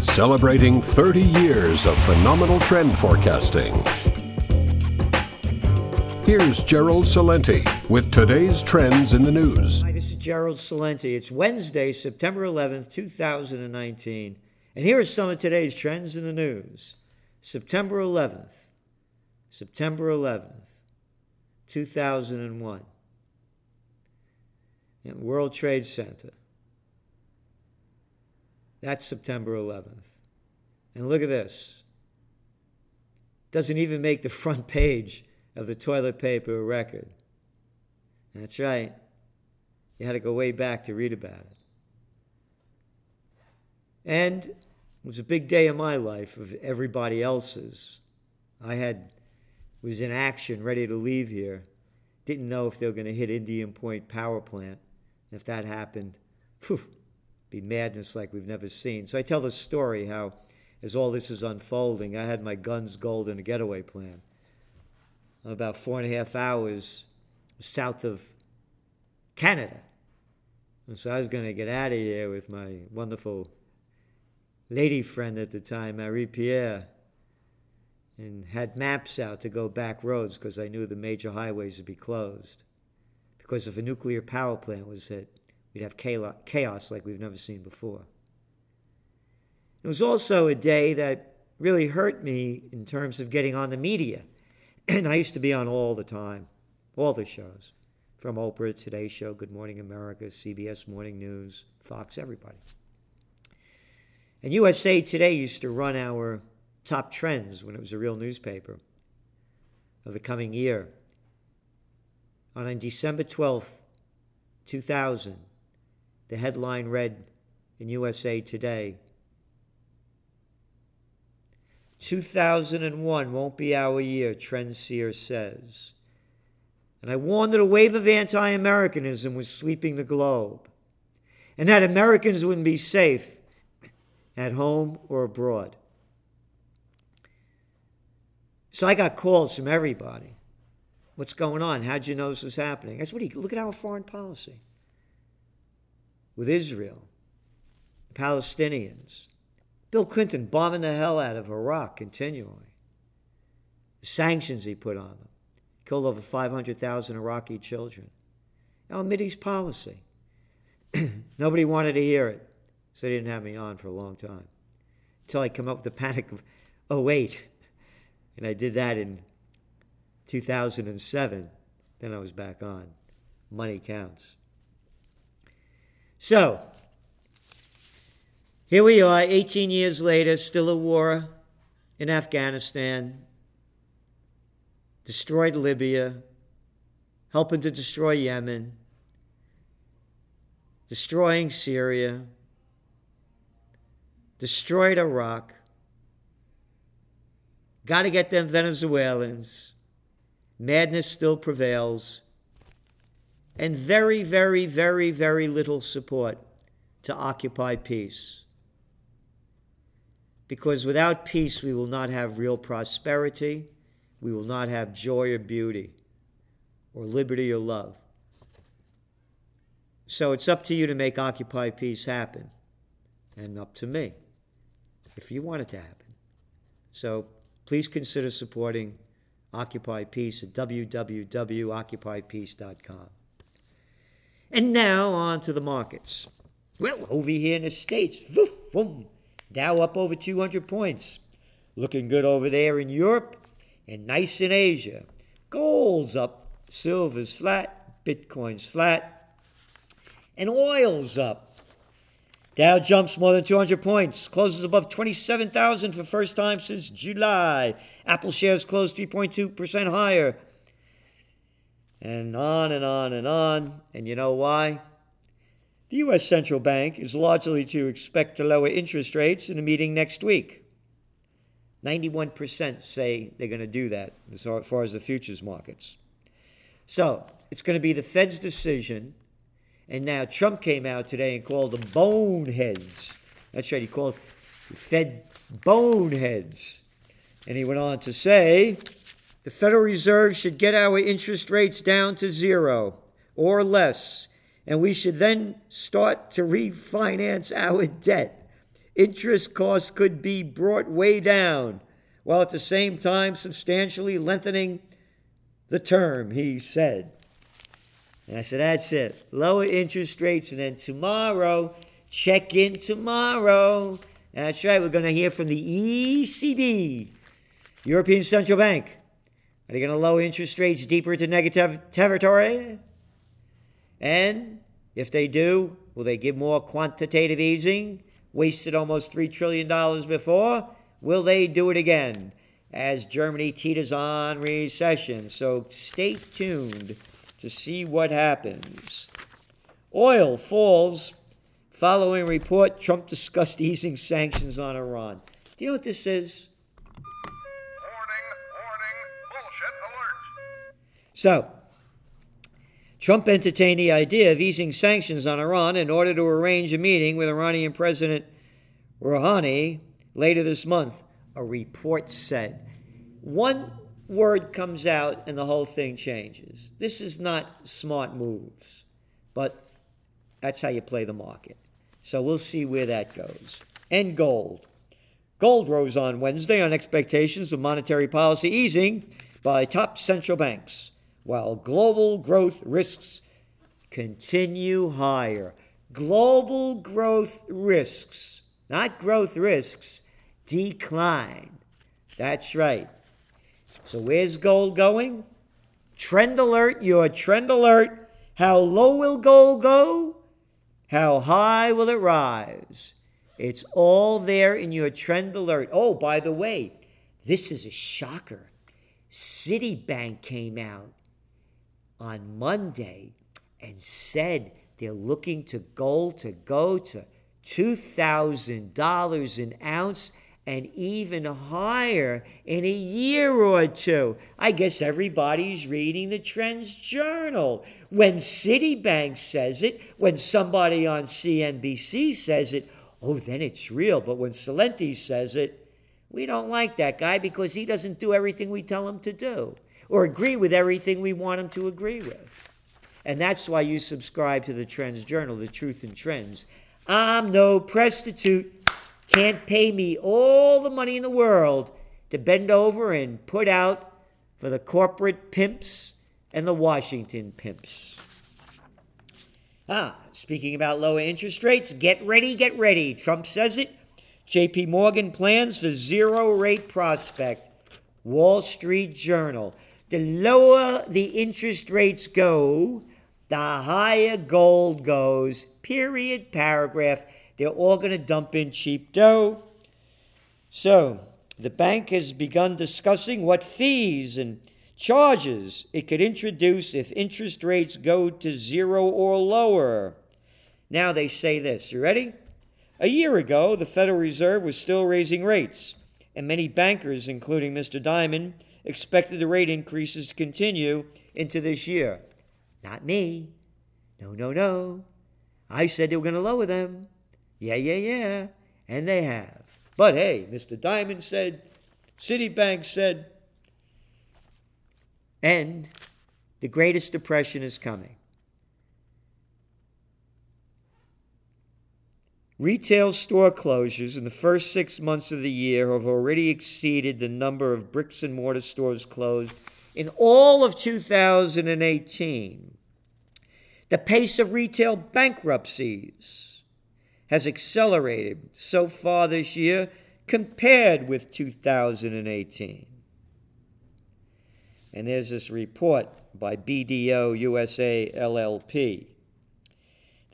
celebrating 30 years of phenomenal trend forecasting. Here's Gerald Celente with today's trends in the news. Hi, this is Gerald Celente. It's Wednesday, September 11th, 2019, and here are some of today's trends in the news. September 11th, September 11th, 2001. And World Trade Center. That's September 11th. And look at this. Doesn't even make the front page of the toilet paper record. That's right. You had to go way back to read about it. And it was a big day in my life of everybody else's. I had was in action, ready to leave here. Didn't know if they were going to hit Indian Point Power Plant. If that happened, whew, be madness like we've never seen. So I tell the story how, as all this is unfolding, I had my guns gold in a getaway plan. About four and a half hours south of Canada. And so I was going to get out of here with my wonderful lady friend at the time, Marie Pierre, and had maps out to go back roads because I knew the major highways would be closed. Because if a nuclear power plant was hit, we'd have chaos like we've never seen before. It was also a day that really hurt me in terms of getting on the media. And I used to be on all the time, all the shows, from Oprah, Today Show, Good Morning America, CBS Morning News, Fox, everybody. And USA Today used to run our top trends when it was a real newspaper of the coming year. On December 12th, 2000, the headline read in USA Today 2001 won't be our year, Trendseer says. And I warned that a wave of anti Americanism was sweeping the globe, and that Americans wouldn't be safe at home or abroad. So I got calls from everybody. What's going on? How'd you know this was happening? I said, what you look at our foreign policy with Israel, the Palestinians, Bill Clinton bombing the hell out of Iraq continually. The sanctions he put on them killed over 500,000 Iraqi children. Al Mideast policy. Nobody wanted to hear it, so they didn't have me on for a long time. Until I come up with the panic of 08. And I did that in 2007. Then I was back on. Money counts. So, here we are, 18 years later, still a war in Afghanistan, destroyed Libya, helping to destroy Yemen, destroying Syria, destroyed Iraq. Got to get them Venezuelans. Madness still prevails. And very, very, very, very little support to occupy peace. Because without peace, we will not have real prosperity, we will not have joy or beauty, or liberty or love. So it's up to you to make Occupy Peace happen, and up to me if you want it to happen. So please consider supporting Occupy Peace at www.occupypeace.com. And now on to the markets. Well, over here in the States, woof, boom, Dow up over 200 points. Looking good over there in Europe and nice in Asia. Gold's up, silver's flat, Bitcoin's flat, and oil's up. Dow jumps more than 200 points, closes above 27,000 for first time since July. Apple shares closed 3.2% higher. And on and on and on. And you know why? The U.S. Central Bank is largely to expect to lower interest rates in a meeting next week. 91% say they're going to do that as far as the futures markets. So it's going to be the Fed's decision. And now Trump came out today and called them boneheads. That's right, he called the Fed boneheads. And he went on to say the Federal Reserve should get our interest rates down to zero or less and we should then start to refinance our debt. interest costs could be brought way down, while at the same time substantially lengthening the term, he said. And I said, That's it. Lower interest rates, and then tomorrow, check in tomorrow. That's right, we're going to hear from the ECB, European Central Bank. Are they going to lower interest rates deeper into negative territory? And if they do, will they give more quantitative easing? Wasted almost $3 trillion before. Will they do it again as Germany teeters on recession? So stay tuned to see what happens. Oil falls following report Trump discussed easing sanctions on Iran. Do you know what this is? So, Trump entertained the idea of easing sanctions on Iran in order to arrange a meeting with Iranian President Rouhani later this month, a report said. One word comes out and the whole thing changes. This is not smart moves, but that's how you play the market. So we'll see where that goes. And gold. Gold rose on Wednesday on expectations of monetary policy easing by top central banks, while global growth risks continue higher. Global growth risks, not growth risks, decline. That's right. So where's gold going? Trend alert, your trend alert. How low will gold go? How high will it rise? It's all there in your trend alert. Oh, by the way, this is a shocker. Citibank came out on Monday and said they're looking to gold to go to $2,000 an ounce and even higher in a year or two. I guess everybody's reading the Trends Journal. When Citibank says it, when somebody on CNBC says it, oh, then it's real. But when Celente says it, we don't like that guy because he doesn't do everything we tell him to do or agree with everything we want them to agree with. And that's why you subscribe to the Trends Journal, the Truth and Trends. I'm no prostitute can't pay me all the money in the world to bend over and put out for the corporate pimps and the Washington pimps. Ah, speaking about lower interest rates, get ready, get ready. Trump says it. JP Morgan plans for zero rate prospect. Wall Street Journal. The lower the interest rates go, the higher gold goes. Period, paragraph. They're all going to dump in cheap dough. So, the bank has begun discussing what fees and charges it could introduce if interest rates go to zero or lower. Now they say this. You ready? A year ago, the Federal Reserve was still raising rates, and many bankers, including Mr. Dimon, expected the rate increases to continue into this year. Not me. No, no, no. I said they were going to lower them. Yeah, yeah, yeah. And they have. But hey, Mr. Dimon said, Citibank said, and the greatest depression is coming. Retail store closures in the first six months of the year have already exceeded the number of bricks and mortar stores closed in all of 2018. The pace of retail bankruptcies has accelerated so far this year compared with 2018. And there's this report by BDO USA LLP.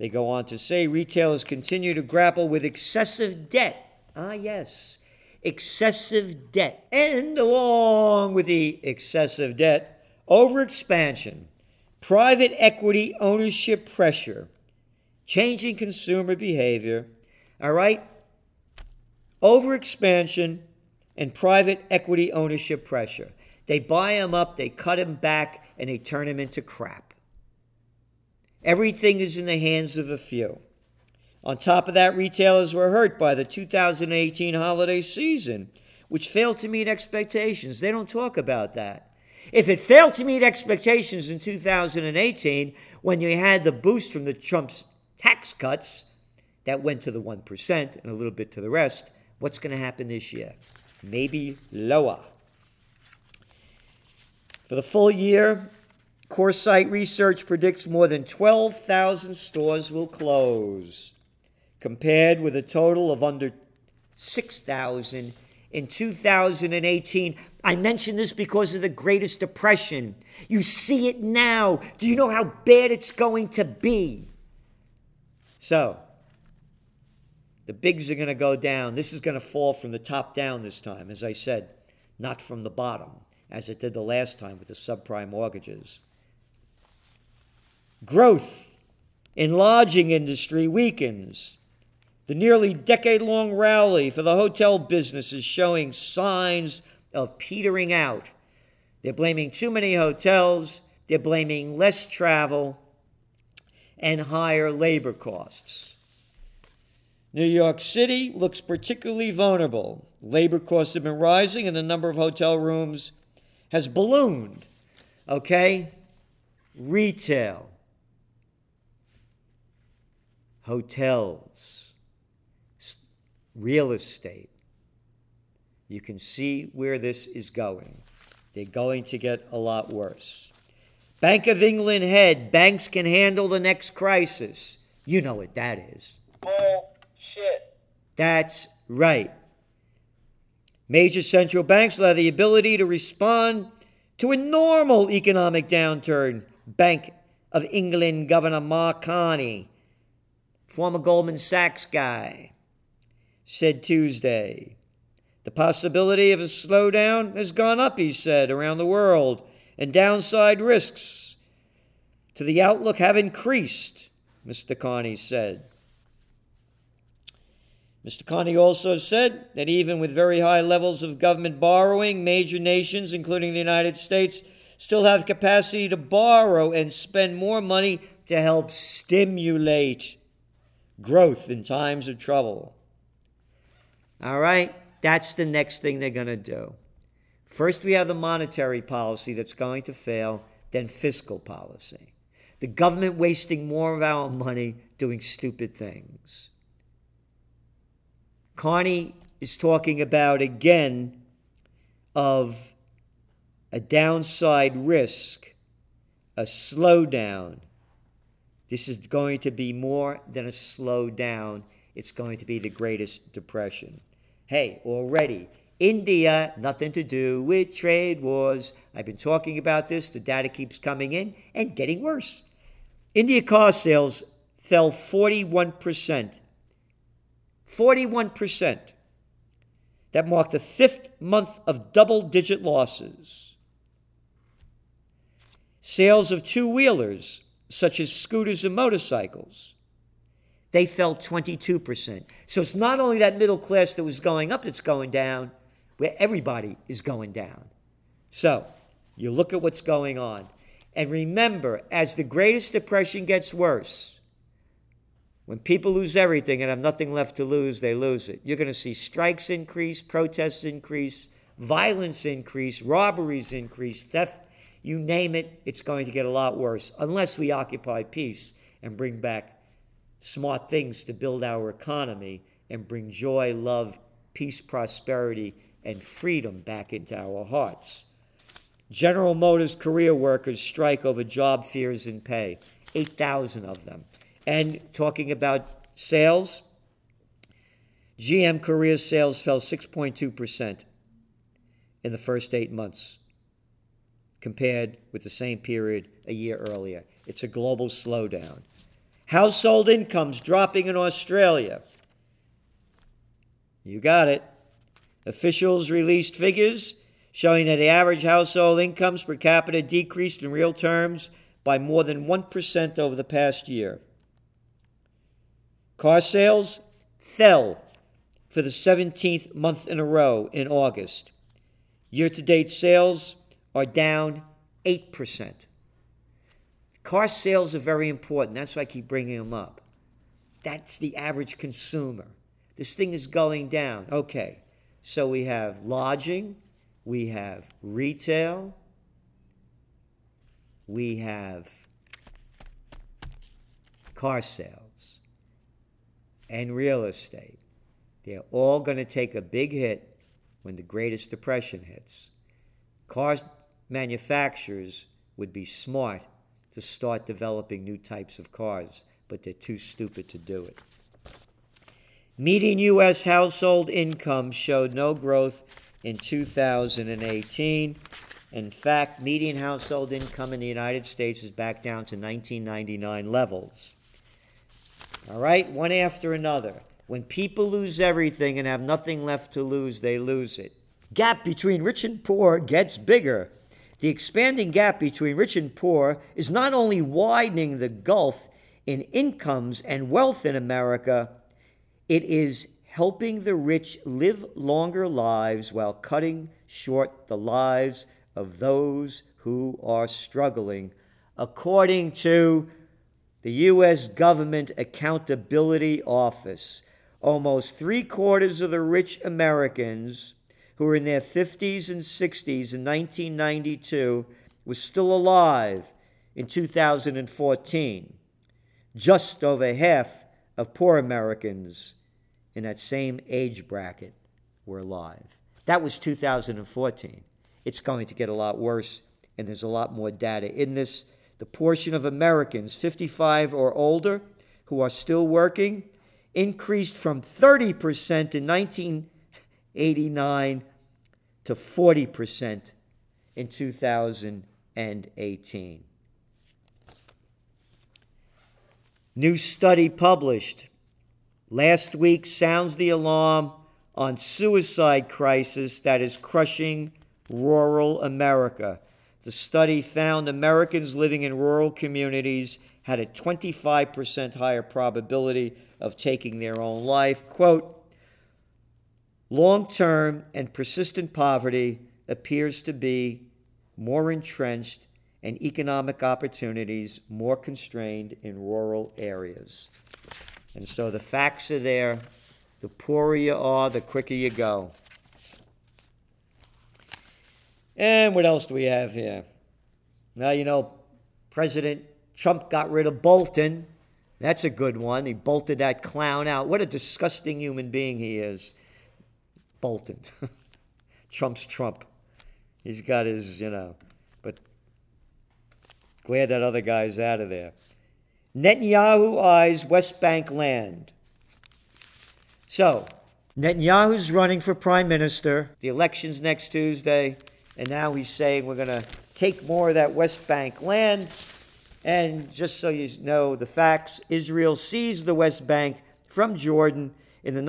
They go on to say retailers continue to grapple with excessive debt. Ah, yes, excessive debt. And along with the excessive debt, overexpansion, private equity ownership pressure, changing consumer behavior, all right? Overexpansion and private equity ownership pressure. They buy them up, they cut them back, and they turn them into crap. Everything is in the hands of a few. On top of that, retailers were hurt by the 2018 holiday season, which failed to meet expectations. They don't talk about that. If it failed to meet expectations in 2018, when you had the boost from the Trump's tax cuts, That went to the 1% and a little bit to the rest. What's going to happen this year? Maybe lower. For the full year, Coresight Research predicts more than 12,000 stores will close, compared with a total of under 6,000 in 2018. I mention this because of the greatest depression. You see it now. Do you know how bad it's going to be? So, the bigs are going to go down. This is going to fall from the top down this time, as I said, not from the bottom, as it did the last time with the subprime mortgages. Growth in lodging industry weakens. The nearly decade long rally for the hotel business is showing signs of petering out. They're blaming too many hotels, they're blaming less travel, and higher labor costs. New York City looks particularly vulnerable. Labor costs have been rising, and the number of hotel rooms has ballooned. Okay? Retail, hotels, real estate. You can see where this is going. They're going to get a lot worse. Bank of England head banks can handle the next crisis. You know what that is. Bullshit. That's right. Major central banks will have the ability to respond to a normal economic downturn. Bank of England Governor Mark Carney, former Goldman Sachs guy, said Tuesday. The possibility of a slowdown has gone up, he said, around the world, and downside risks to the outlook have increased, Mr. Carney said. Mr. Carney also said that even with very high levels of government borrowing, major nations, including the United States, still have capacity to borrow and spend more money to help stimulate growth in times of trouble. All right, that's the next thing they're going to do. First, we have the monetary policy that's going to fail, then fiscal policy. The government wasting more of our money doing stupid things. Carney is talking about again of a downside risk, a slowdown. This is going to be more than a slowdown. It's going to be the greatest depression. Hey, already, India, nothing to do with trade wars. I've been talking about this. The data keeps coming in and getting worse. India car sales fell 41%. 41%. That marked the fifth month of double digit losses. Sales of two wheelers, such as scooters and motorcycles, they fell 22%. So it's not only that middle class that was going up that's going down, where everybody is going down. So you look at what's going on. And remember, as the greatest depression gets worse, when people lose everything and have nothing left to lose, they lose it. You're going to see strikes increase, protests increase, violence increase, robberies increase, theft, you name it, it's going to get a lot worse unless we occupy peace and bring back smart things to build our economy and bring joy, love, peace, prosperity, and freedom back into our hearts. General Motors Korea workers strike over job fears and pay, 8,000 of them. And talking about sales, GM Korea sales fell 6.2% in the first eight months compared with the same period a year earlier. It's a global slowdown. Household incomes dropping in Australia. You got it. Officials released figures showing that the average household incomes per capita decreased in real terms by more than 1% over the past year. Car sales fell for the 17th month in a row in August. Year to date sales are down 8%. Car sales are very important. That's why I keep bringing them up. That's the average consumer. This thing is going down. Okay, so we have lodging, we have retail, we have car sales. and real estate. They're all going to take a big hit when the greatest depression hits. Car manufacturers would be smart to start developing new types of cars, but they're too stupid to do it. Median U.S. household income showed no growth in 2018. In fact, median household income in the United States is back down to 1999 levels. All right, one after another. When people lose everything and have nothing left to lose, they lose it. Gap between rich and poor gets bigger. The expanding gap between rich and poor is not only widening the gulf in incomes and wealth in America, it is helping the rich live longer lives while cutting short the lives of those who are struggling, according to the U.S. Government Accountability Office. Almost three quarters of the rich Americans who were in their 50s and 60s in 1992 was still alive in 2014. Just over half of poor Americans in that same age bracket were alive. That was 2014. It's going to get a lot worse, and there's a lot more data in this. The portion of Americans 55 or older who are still working increased from 30% in 1989 to 40% in 2018. New study published last week sounds the alarm on suicide crisis that is crushing rural America. The study found Americans living in rural communities had a 25% higher probability of taking their own life. Quote, long term and persistent poverty appears to be more entrenched and economic opportunities more constrained in rural areas. And so the facts are there. The poorer you are, the quicker you go. And what else do we have here? Now, you know, President Trump got rid of Bolton. That's a good one. He bolted that clown out. What a disgusting human being he is. Bolton. Trump's Trump. He's got his, you know, but glad that other guy's out of there. Netanyahu eyes West Bank land. So, Netanyahu's running for prime minister. The election's next Tuesday. And now he's saying we're going to take more of that West Bank land. And just so you know the facts, Israel seized the West Bank from Jordan in the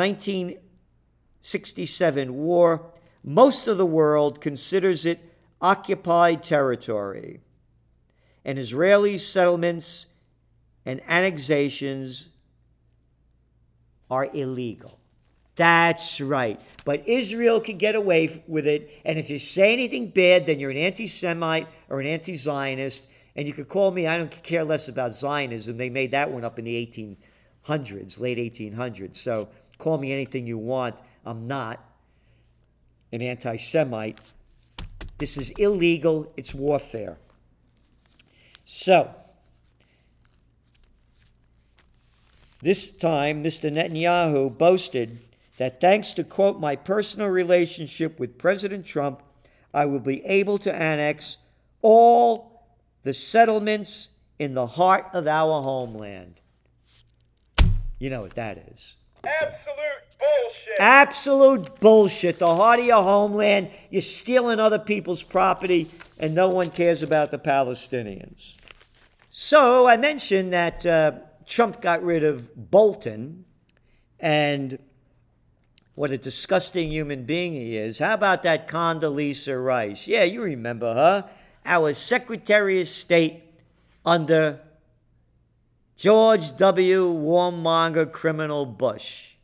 1967 war. Most of the world considers it occupied territory. And Israeli settlements and annexations are illegal. That's right. But Israel can get away with it. And if you say anything bad, then you're an anti Semite or an anti Zionist. And you could call me, I don't care less about Zionism. They made that one up in the 1800s, late 1800s. So call me anything you want. I'm not an anti Semite. This is illegal, it's warfare. So, this time, Mr. Netanyahu boasted that thanks to, quote, my personal relationship with President Trump, I will be able to annex all the settlements in the heart of our homeland. You know what that is. Absolute bullshit. Absolute bullshit. The heart of your homeland, you're stealing other people's property, and no one cares about the Palestinians. So I mentioned that uh, Trump got rid of Bolton, and what a disgusting human being he is. How about that Condoleezza Rice? Yeah, you remember her. Our Secretary of State under George W. Warmonger criminal Bush.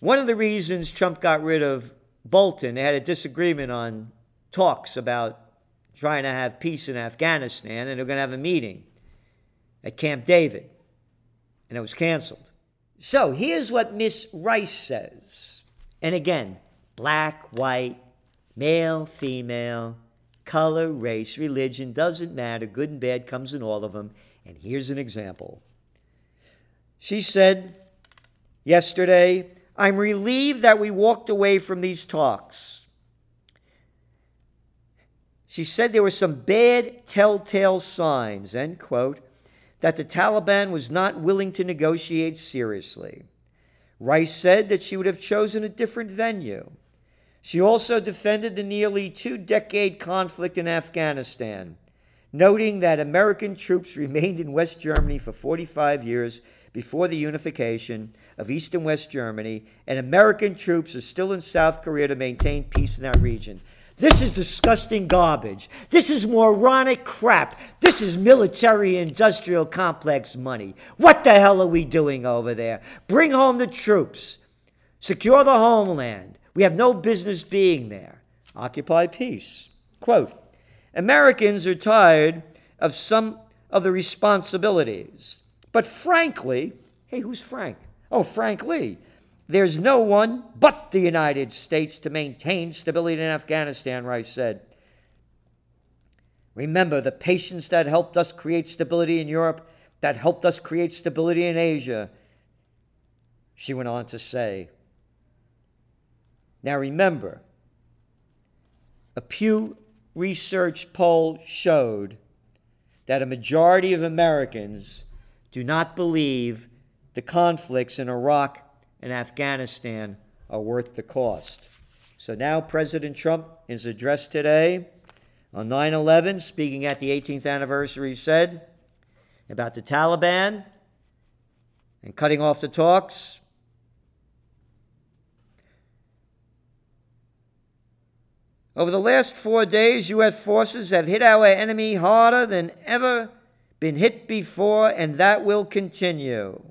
One of the reasons Trump got rid of Bolton, they had a disagreement on talks about trying to have peace in Afghanistan, and they're going to have a meeting at Camp David, and it was canceled. So here's what Miss Rice says. And again, black, white, male, female, color, race, religion, doesn't matter. Good and bad comes in all of them. And here's an example She said yesterday, I'm relieved that we walked away from these talks. She said there were some bad telltale signs, end quote, that the Taliban was not willing to negotiate seriously. Rice said that she would have chosen a different venue. She also defended the nearly two decade conflict in Afghanistan, noting that American troops remained in West Germany for 45 years before the unification of East and West Germany, and American troops are still in South Korea to maintain peace in that region. This is disgusting garbage. This is moronic crap. This is military industrial complex money. What the hell are we doing over there? Bring home the troops. Secure the homeland. We have no business being there. Occupy peace. Quote Americans are tired of some of the responsibilities. But frankly, hey, who's Frank? Oh, frankly, There's no one but the United States to maintain stability in Afghanistan, Rice said. Remember the patience that helped us create stability in Europe, that helped us create stability in Asia, she went on to say. Now remember, a Pew Research poll showed that a majority of Americans do not believe the conflicts in Iraq and Afghanistan are worth the cost. So now President Trump, in his address today on 9 11, speaking at the 18th anniversary, said about the Taliban and cutting off the talks. Over the last four days, U.S. forces have hit our enemy harder than ever been hit before, and that will continue.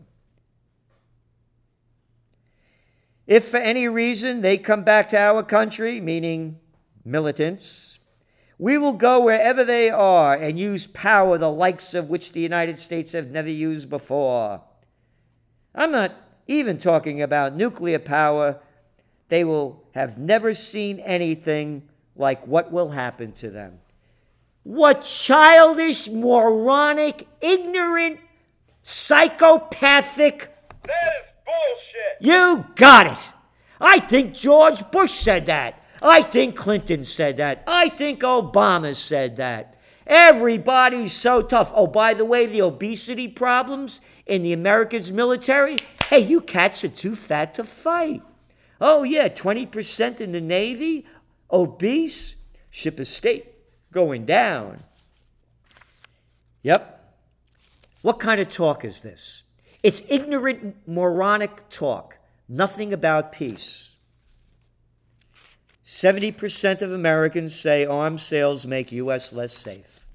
If for any reason they come back to our country, meaning militants, we will go wherever they are and use power the likes of which the United States have never used before. I'm not even talking about nuclear power. They will have never seen anything like what will happen to them. What childish, moronic, ignorant, psychopathic That is bullshit. you got it. I think George Bush said that. I think Clinton said that. I think Obama said that. Everybody's so tough. Oh, by the way, the obesity problems in the America's military hey, you cats are too fat to fight. Oh, yeah, 20% in the Navy, obese, ship of state going down. Yep. What kind of talk is this? It's ignorant, moronic talk, nothing about peace. 70% of Americans say arms sales make U.S. less safe.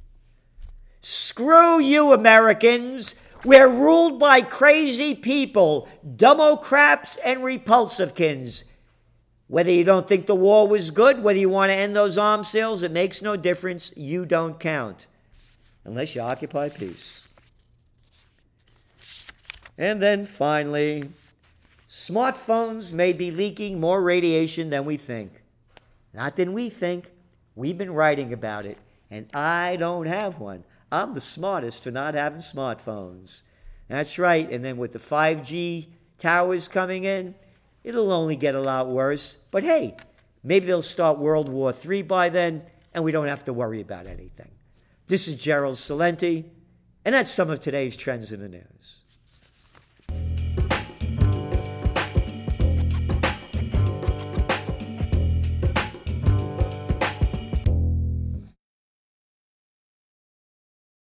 Screw you, Americans! We're ruled by crazy people, Democrats and Repulsivekins. Whether you don't think the war was good, whether you want to end those arms sales, it makes no difference. You don't count unless you occupy peace. And then finally, smartphones may be leaking more radiation than we think. Not than we think. We've been writing about it, and I don't have one. I'm the smartest for not having smartphones. That's right. And then with the 5G towers coming in, it'll only get a lot worse. But hey, maybe they'll start World War III by then, and we don't have to worry about anything. This is Gerald Celente, and that's some of today's trends in the news.